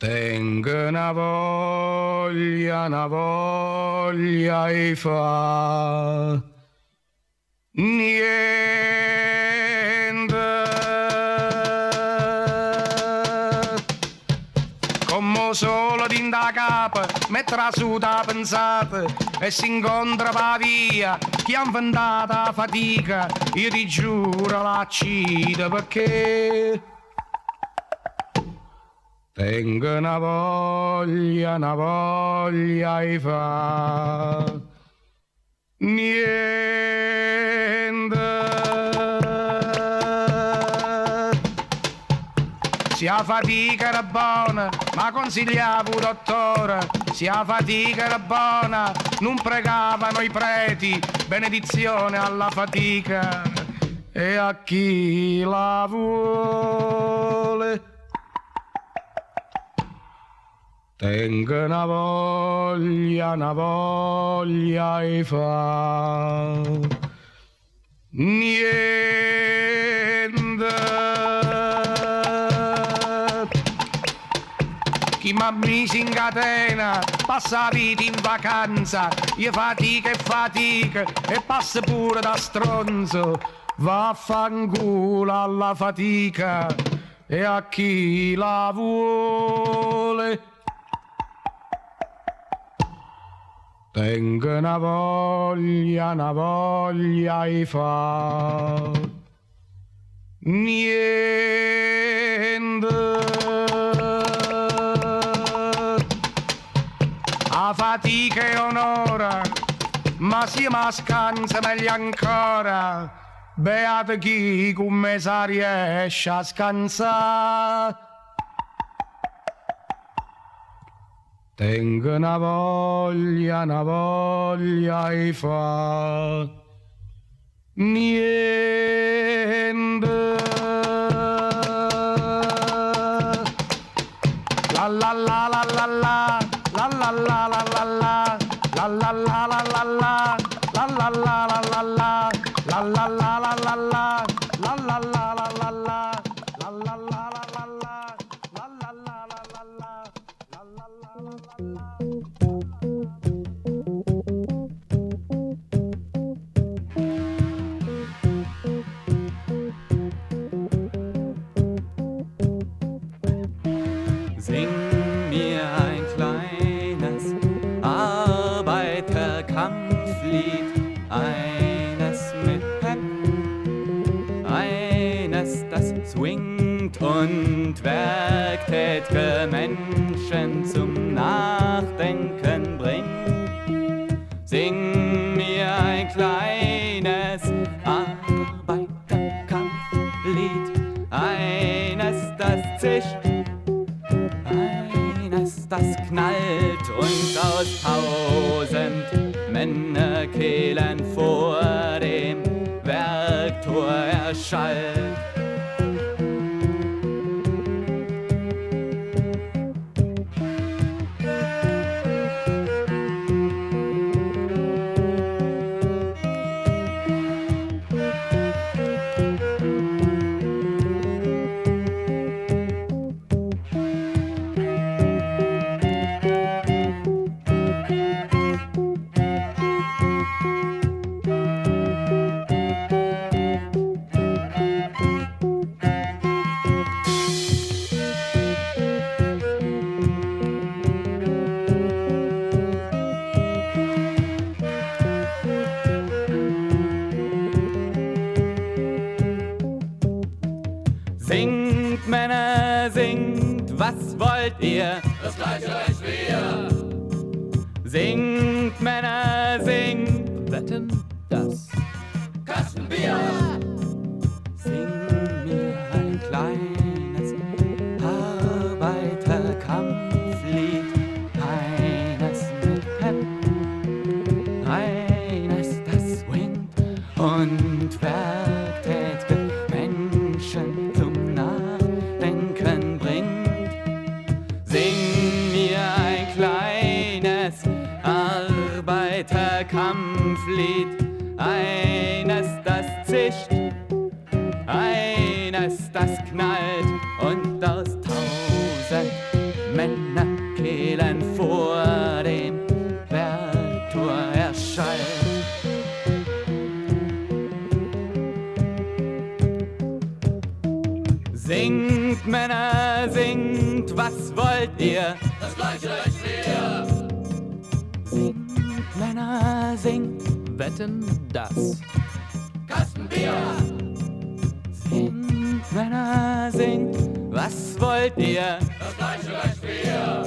Tengo una voglia, una voglia di fa niente. Come solo din da capa, metterà su da pensata e si incontra pa via, chi ha inventato fatica, io ti giuro la cita perché... Tengo una voglia, una voglia di fa niente. Si ha fatica era buona, ma consigliavo dottore, si ha fatica era buona, non pregavano i preti, benedizione alla fatica e a chi la vuole. Tengo una voglia, una voglia di fa niente. Chi m'ha messo in catena passa vita in vacanza, io fatica e fatica e passa pure da stronzo. Vaffanculo alla fatica e a chi la vuole. Tengo una voglia, una voglia di fa niente. A fatica e onora, ma si ma scansa meglio ancora. Beato chi con me sa riesce a scansare. Tengo una voglia, una voglia di fa niente. Menschen zum Singt, was wollt ihr? Das als wir.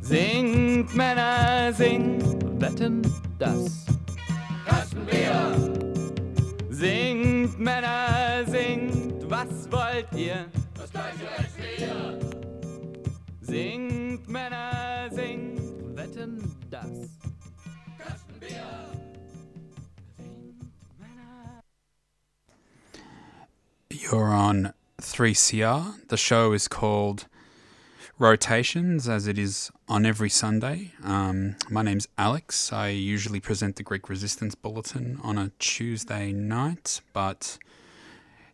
Singt, Männer, singt, wetten das. Kastenbier. Singt, Männer, singt, was wollt ihr? Das als wir. Singt, Männer, singt, wetten das. Kastenbier. You're on 3CR. The show is called Rotations, as it is on every Sunday. Um, my name's Alex. I usually present the Greek Resistance Bulletin on a Tuesday night, but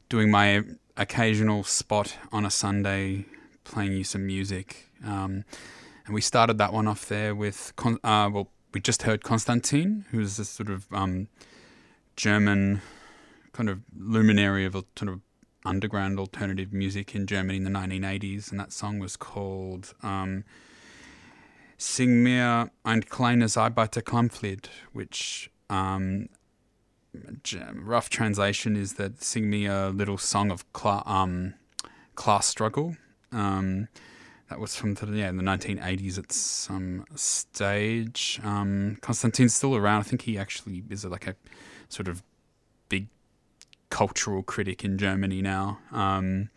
doing my occasional spot on a Sunday, playing you some music. Um, and we started that one off there with, uh, well, we just heard Konstantin, who's a sort of um, German kind of luminary of a sort of underground alternative music in Germany in the 1980s, and that song was called um, Sing mir ein kleines Arbeiterkampflied, which um, rough translation is that sing me a little song of cla- um, class struggle. Um, that was from the, yeah, the 1980s at some stage. Um, Konstantin's still around. I think he actually is like a sort of cultural critic in Germany now. Um,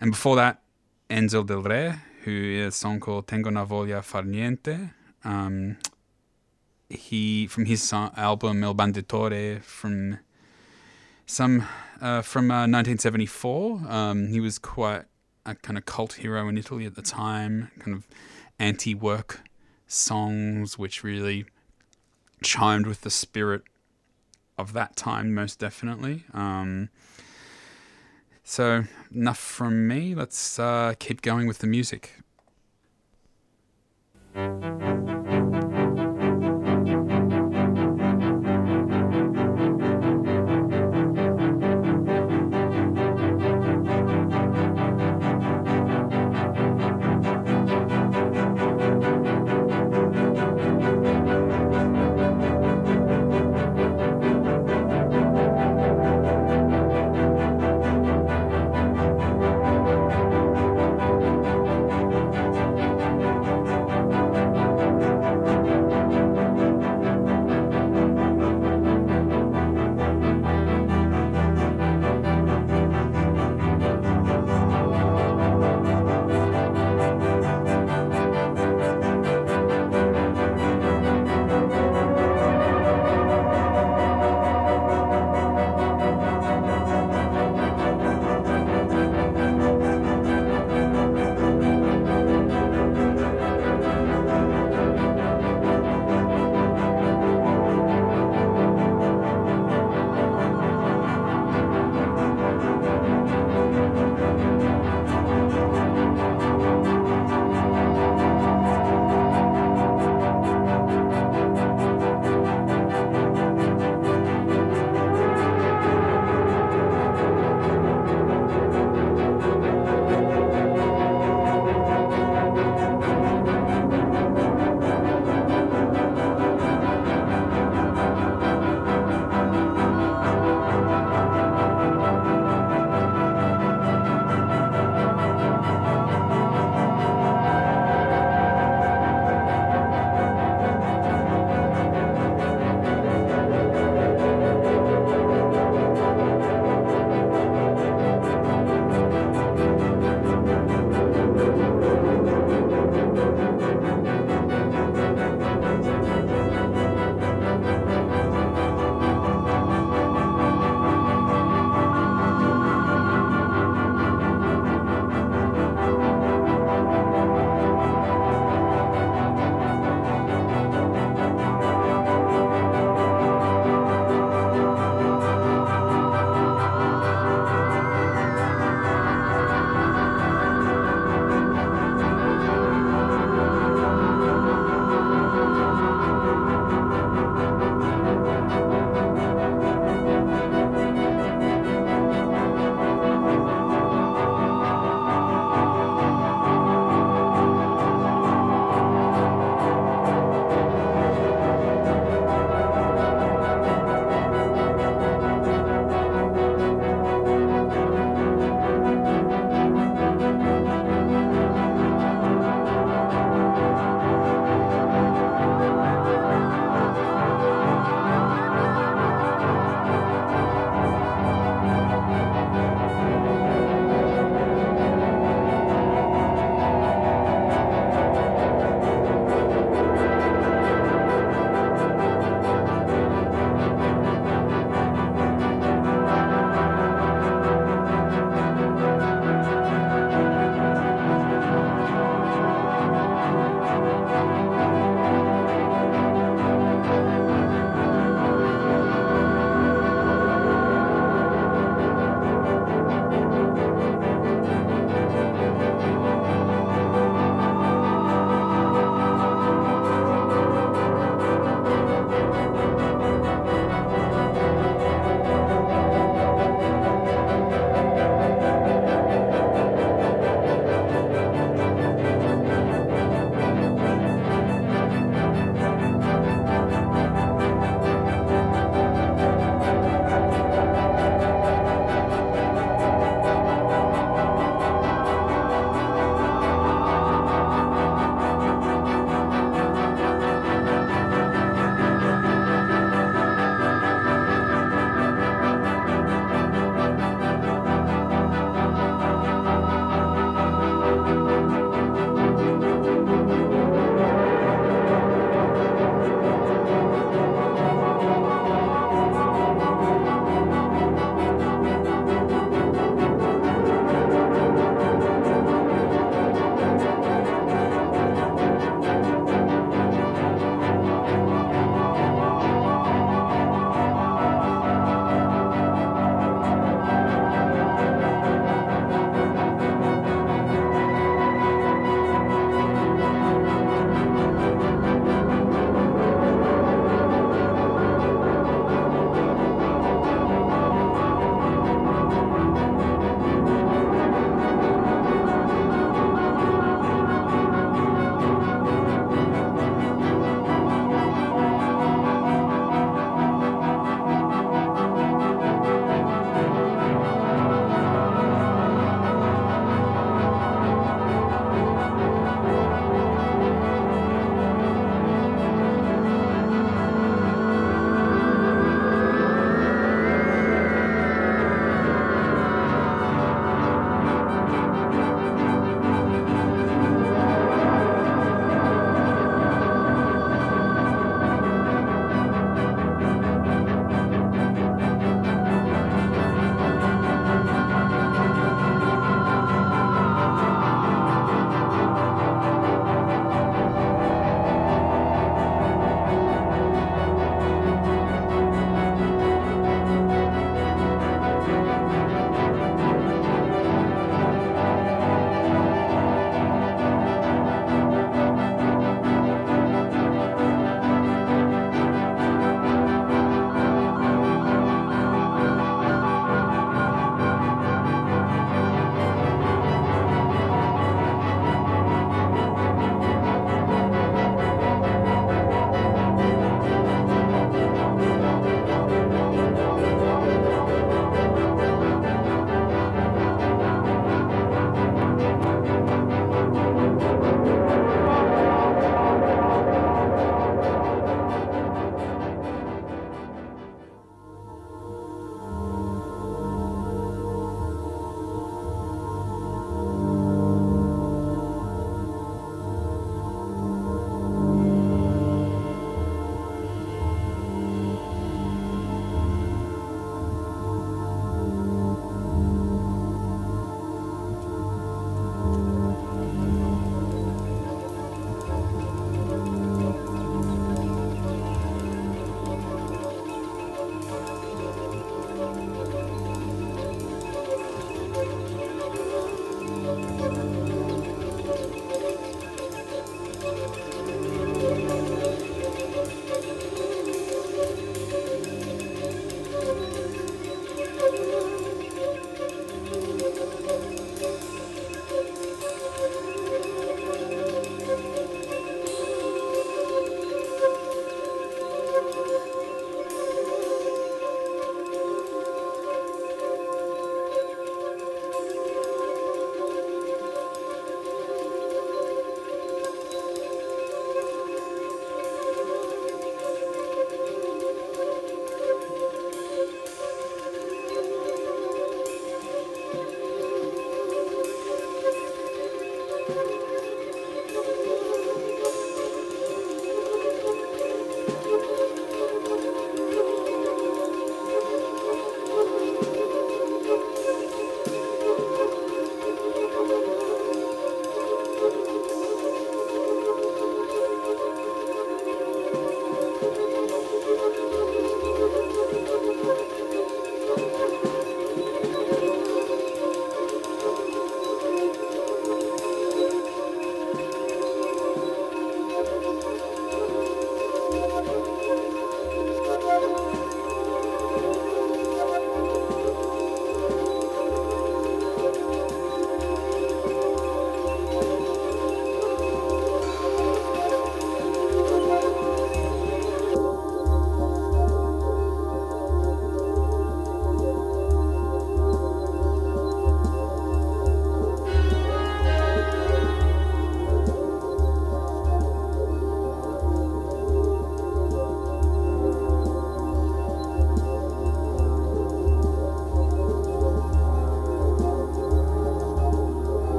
and before that, Enzo Del Re, who is a song called Tengo na voglia far niente. Um, he from his album El Banditore from some uh, from uh, 1974. Um, he was quite a kind of cult hero in Italy at the time. Kind of anti-work songs, which really chimed with the spirit of that time, most definitely. Um, so, enough from me. Let's uh, keep going with the music.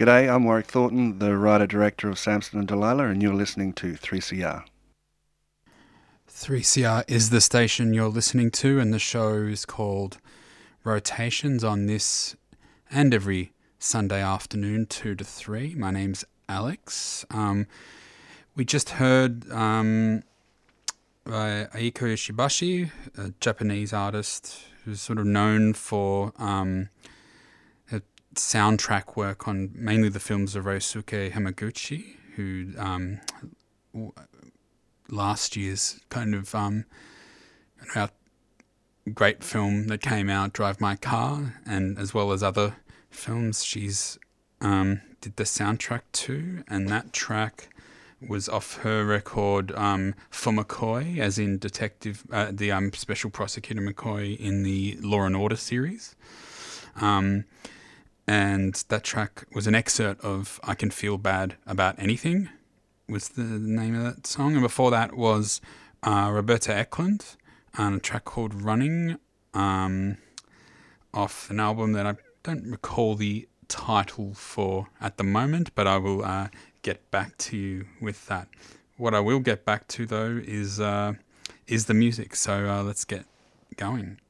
G'day, I'm Warwick Thornton, the writer director of Samson and Delilah, and you're listening to 3CR. 3CR is the station you're listening to, and the show is called Rotations on this and every Sunday afternoon, 2 to 3. My name's Alex. Um, we just heard um, by Eiko Ishibashi, a Japanese artist who's sort of known for um, soundtrack work on mainly the films of Ryosuke Hamaguchi, who um, last year's kind of um, great film that came out, Drive My Car, and as well as other films she's um, did the soundtrack to, and that track was off her record um, for McCoy, as in Detective, uh, the um, Special Prosecutor McCoy in the Law and Order series. Um, and that track was an excerpt of I Can Feel Bad About Anything, was the name of that song. And before that was uh, Roberta Eklund and a track called Running um, off an album that I don't recall the title for at the moment, but I will uh, get back to you with that. What I will get back to though is uh, is the music. So uh, let's get going.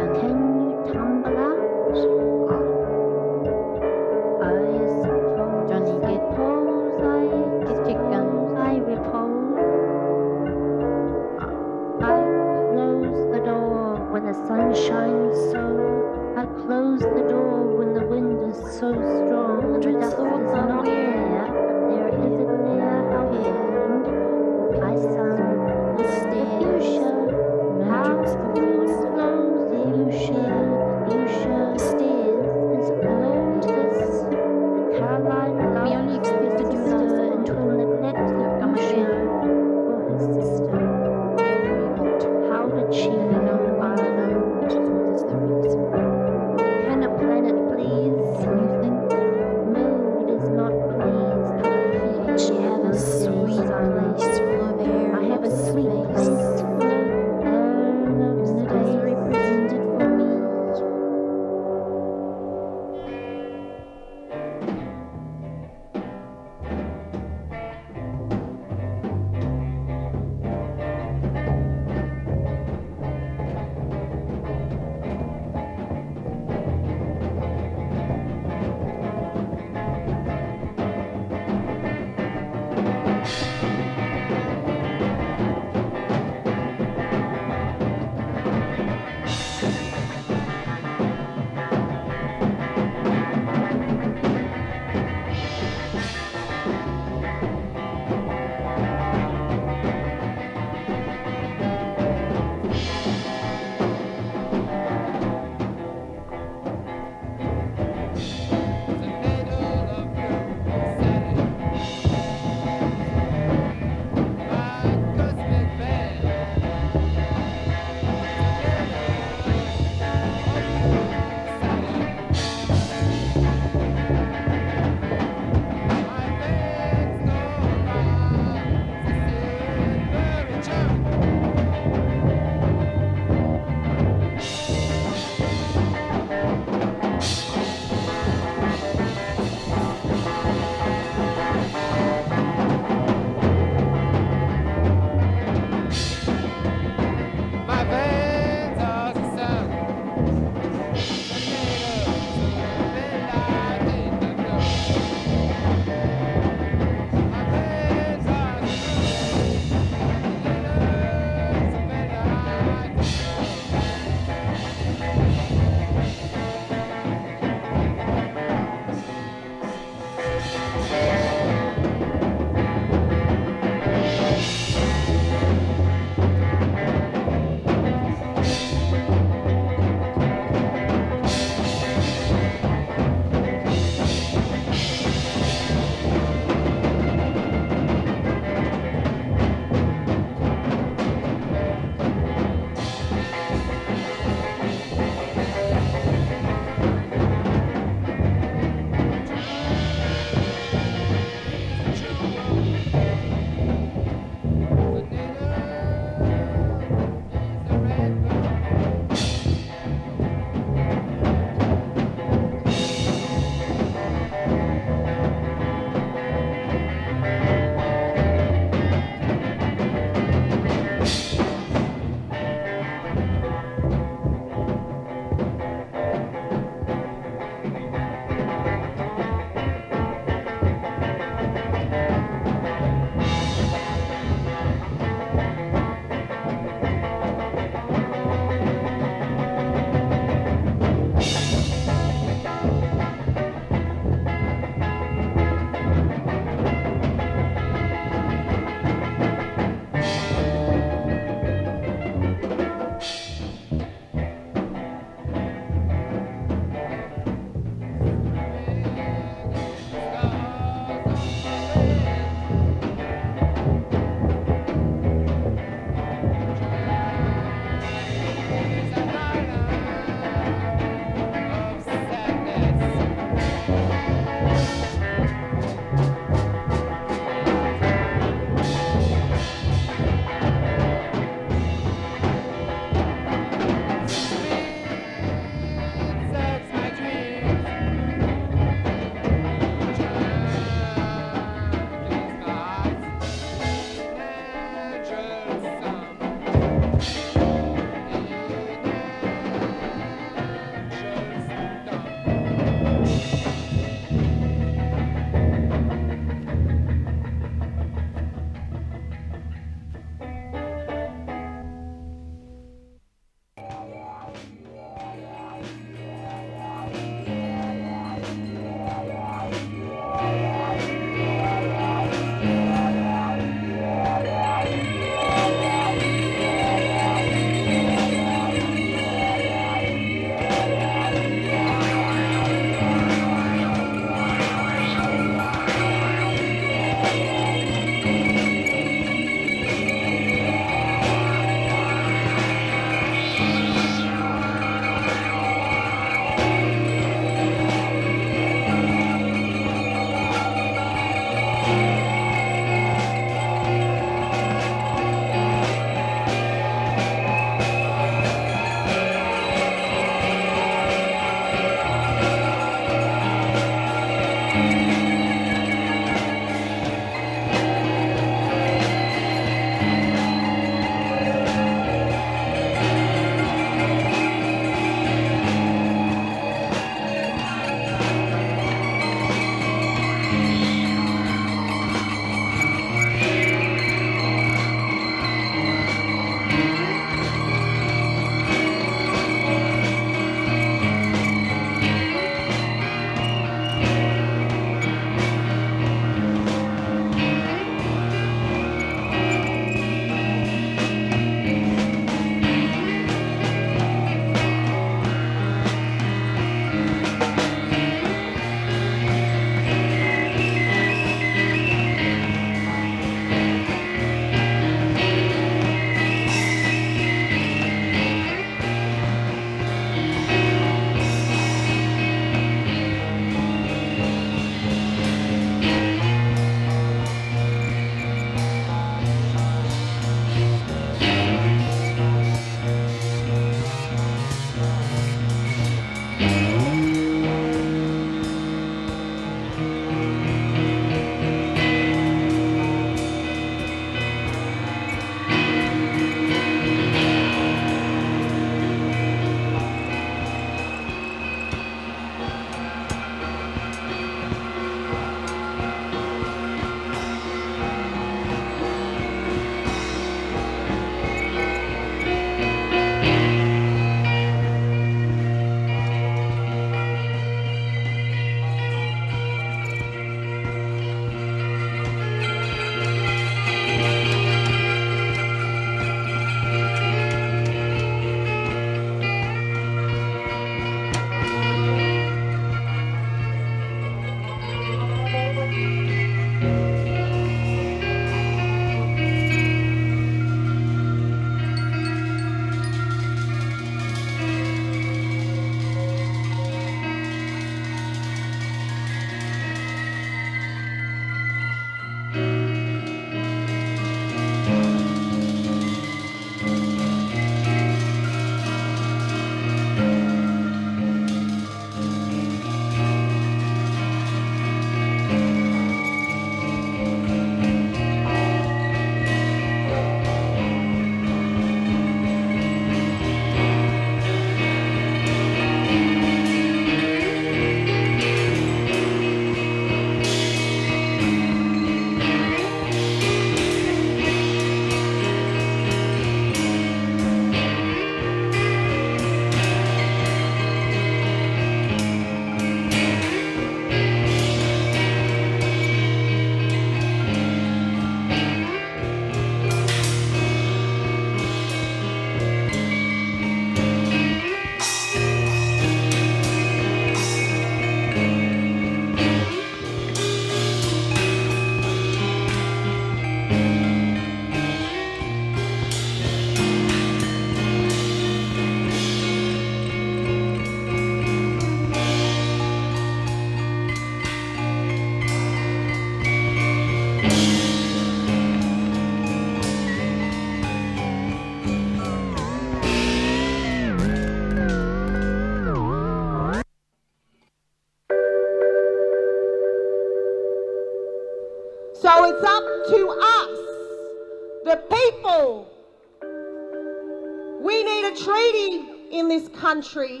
Country.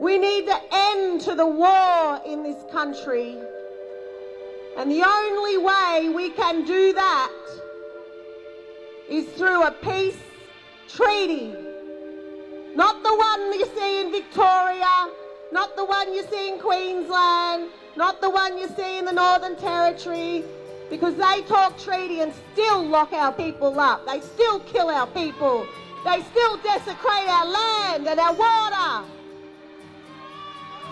We need the end to the war in this country. And the only way we can do that is through a peace treaty. Not the one you see in Victoria, not the one you see in Queensland, not the one you see in the Northern Territory, because they talk treaty and still lock our people up. They still kill our people. They still desecrate our land and our water.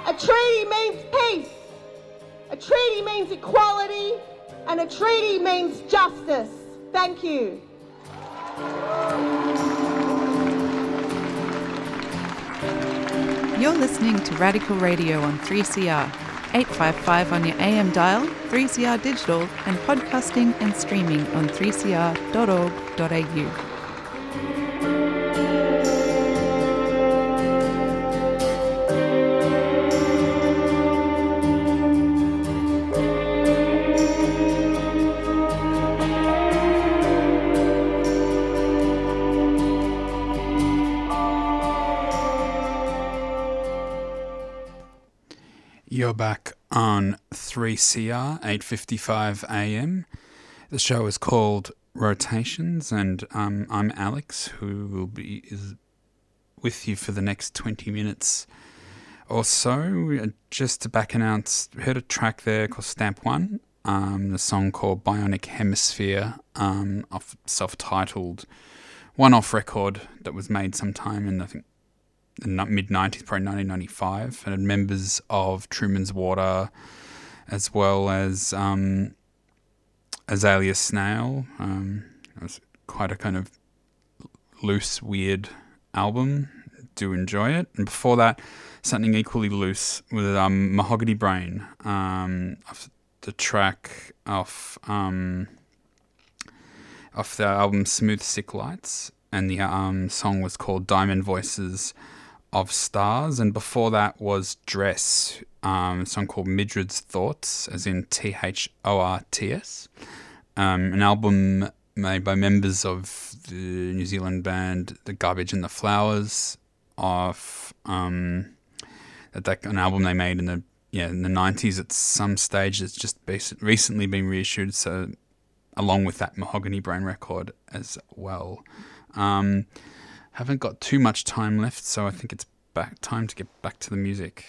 A treaty means peace. A treaty means equality. And a treaty means justice. Thank you. You're listening to Radical Radio on 3CR, 855 on your AM dial, 3CR digital, and podcasting and streaming on 3cr.org.au. Back on 3CR 8:55 a.m. The show is called Rotations, and um, I'm Alex, who will be is with you for the next 20 minutes or so. Just to back announce, heard a track there called Stampone, um, the song called Bionic Hemisphere, um, off self-titled one-off record that was made sometime in I think mid 90s, probably 1995, and had members of Truman's Water as well as um, Azalea Snail. Um, it was quite a kind of loose, weird album. Do enjoy it. And before that, something equally loose with um, Mahogany Brain, um, the track off um, off the album Smooth Sick Lights, and the um, song was called Diamond Voices of Stars, and before that was Dress, um, song called Mildred's Thorts, as in T H O R T S, um, an album made by members of the New Zealand band The Garbage and the Flowers, of um, that, that an album they made in the yeah in the nineties at some stage. It's just recently been reissued, so along with that Mahogany Brain record as well. Um, haven't got too much time left, so I think it's back time to get back to the music.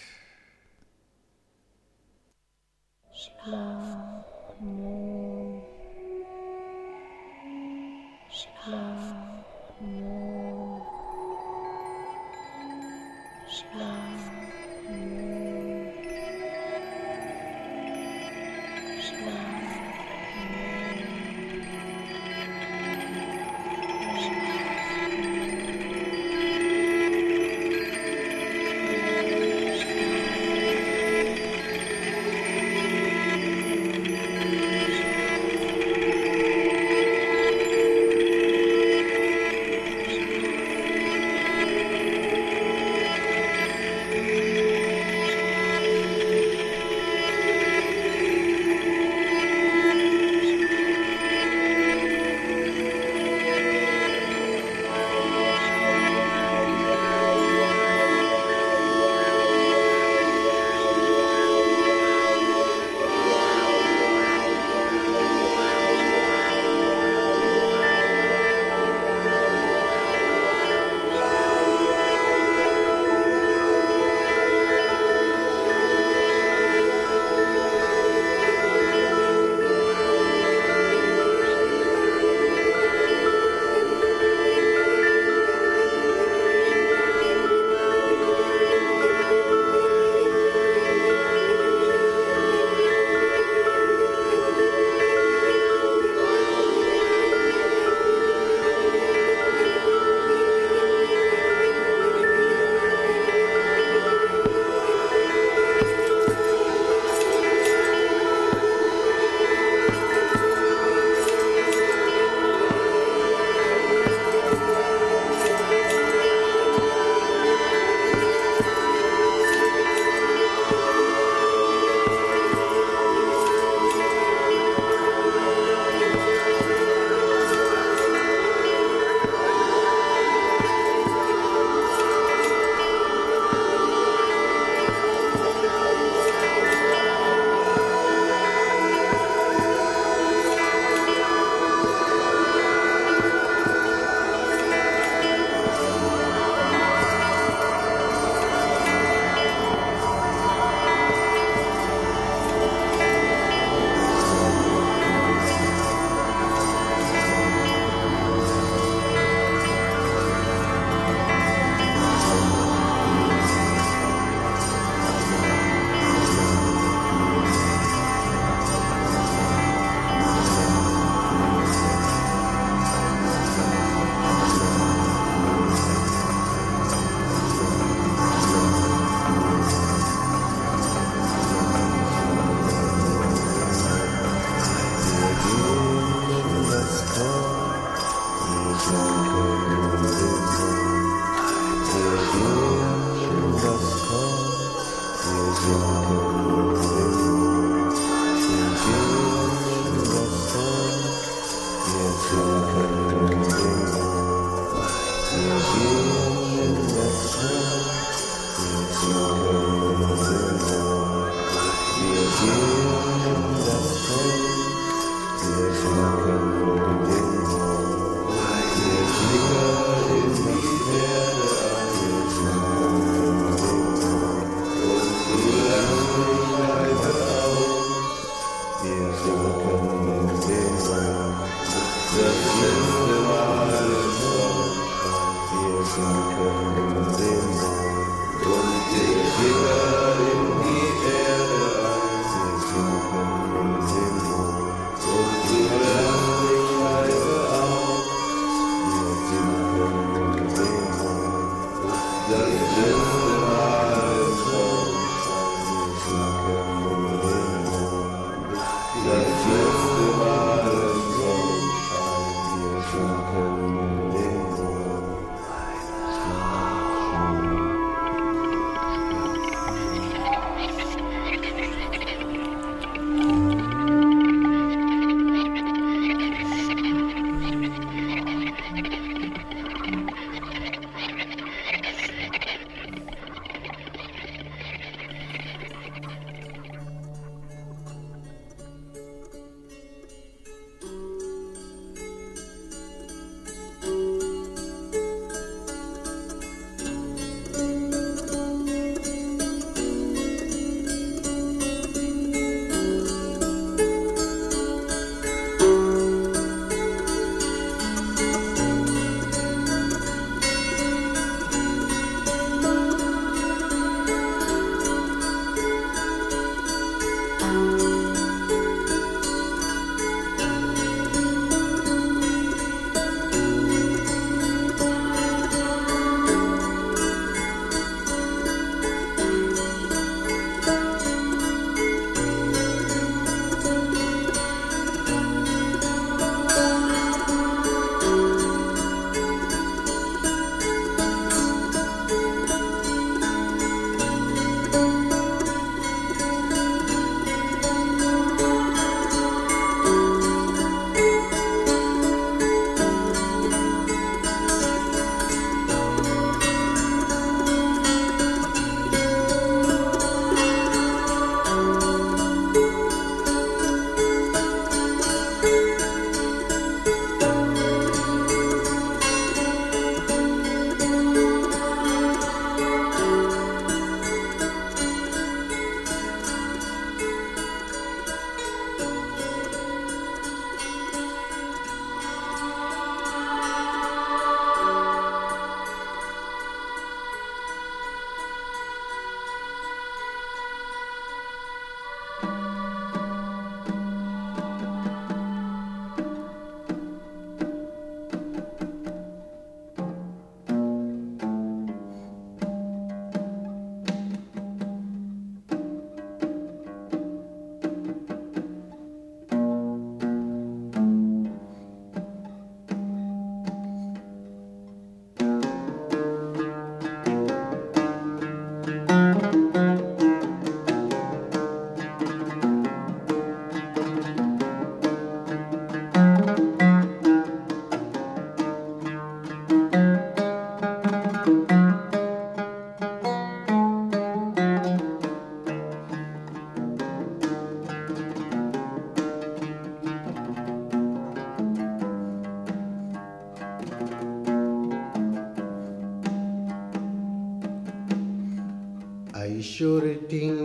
ಐಶುರ್ಟಿಂ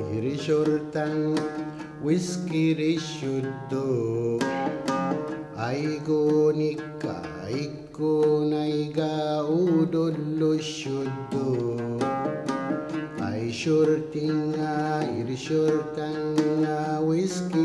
ಹಿರಿಶುರ್ತಂ ವಿಸ್ಕಿರಿಶುದ್ದು ಐಗೋನಿಕ್ಕ ಐಕೋನೈಗ ಊಡೊಲ್ಲು ಶುದ್ದು ಐಶುರ್ಟಿಂಗ ಹಿರಿಶುರ್ತಂಗ ವಿಸ್ಕಿ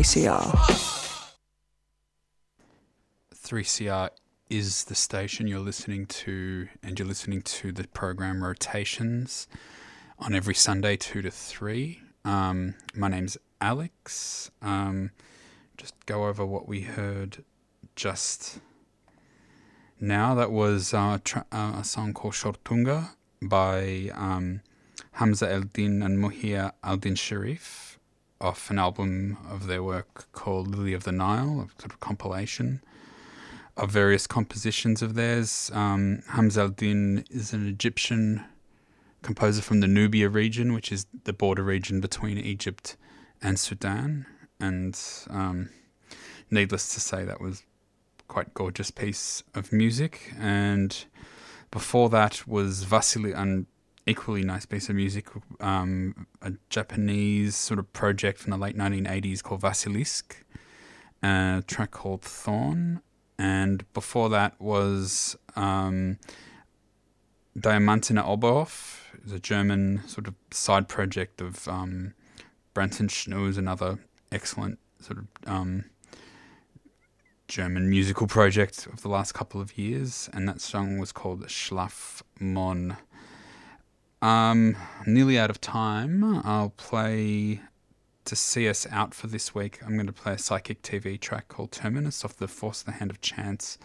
3CR. 3CR is the station you're listening to, and you're listening to the program Rotations on every Sunday, 2 to 3. Um, my name's Alex. Um, just go over what we heard just now. That was uh, tra- uh, a song called Shortunga by um, Hamza el Din and Muhia Aldin Sharif off an album of their work called Lily of the Nile, a sort of compilation of various compositions of theirs. Um, Hamza al-Din is an Egyptian composer from the Nubia region, which is the border region between Egypt and Sudan. And um, needless to say, that was quite gorgeous piece of music. And before that was Vasily, an equally nice piece of music, um, a Japanese sort of project from the late 1980s called Vasilisk, a track called Thorn. And before that was um, Diamantener Oberhof, a German sort of side project of um, Brannten Schnüre, another excellent sort of um, German musical project of the last couple of years, and that song was called Schlaf Mon. Um, nearly out of time. I'll play to see us out for this week. I'm going to play a psychic TV track called Terminus off the Force the Hand of Chance,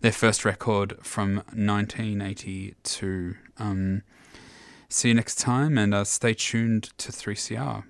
their first record from 1982. Um, see you next time, and uh, stay tuned to 3CR.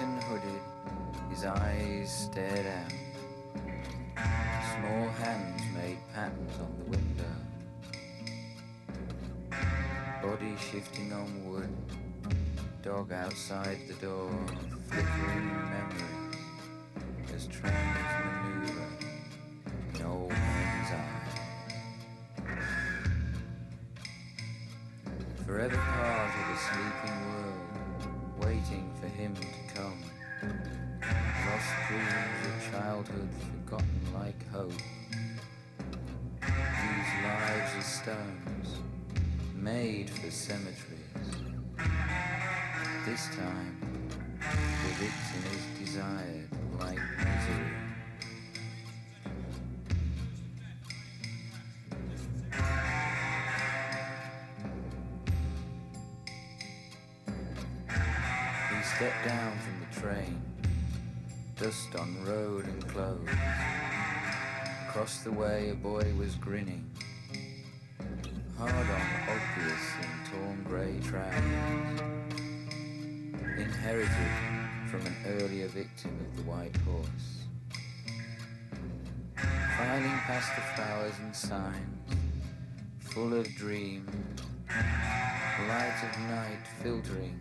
And hooded, his eyes stared out. Small hands made patterns on the window. Body shifting on wood. Dog outside the door. Flickering memories grinning, hard on, obvious in torn grey trousers, inherited from an earlier victim of the white horse. Filing past the flowers and signs, full of dreams, light of night filtering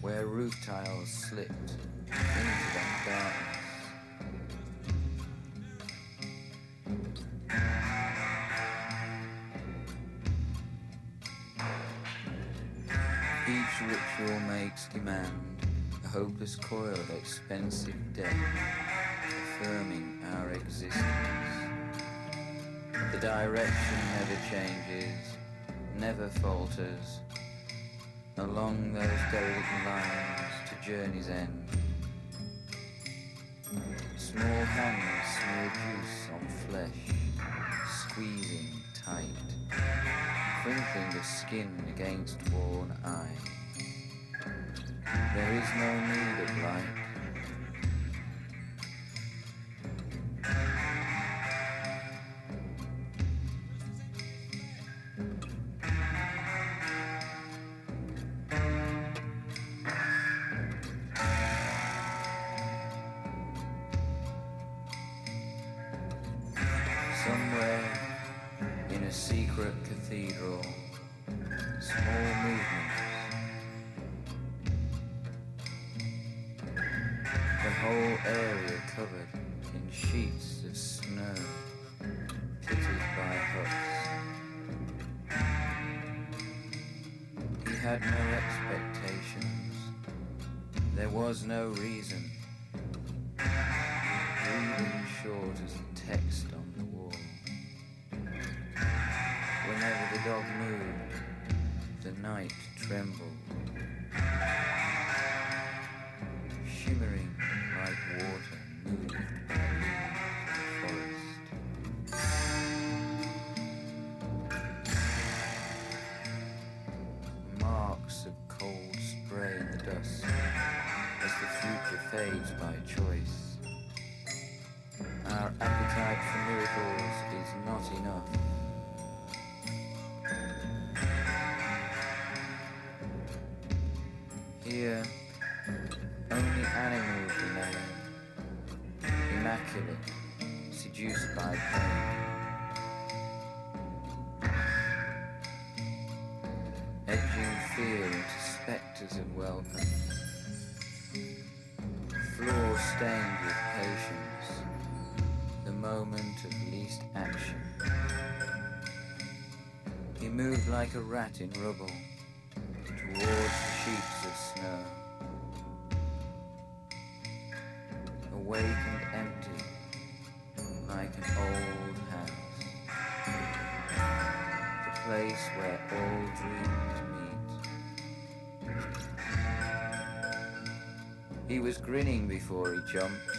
where roof tiles slipped into that darkness. Makes demand a hopeless coil of expensive debt, affirming our existence. The direction never changes, never falters, along those derelict lines to journey's end. Small hands smear juice on flesh, squeezing tight, crinkling the skin against worn eye. There is no need of light. Here, only animals remain, immaculate, seduced by pain. Edging fear into spectres of welcome. Floor stained with patience, the moment of least action. He moved like a rat in rubble grinning before he jumped.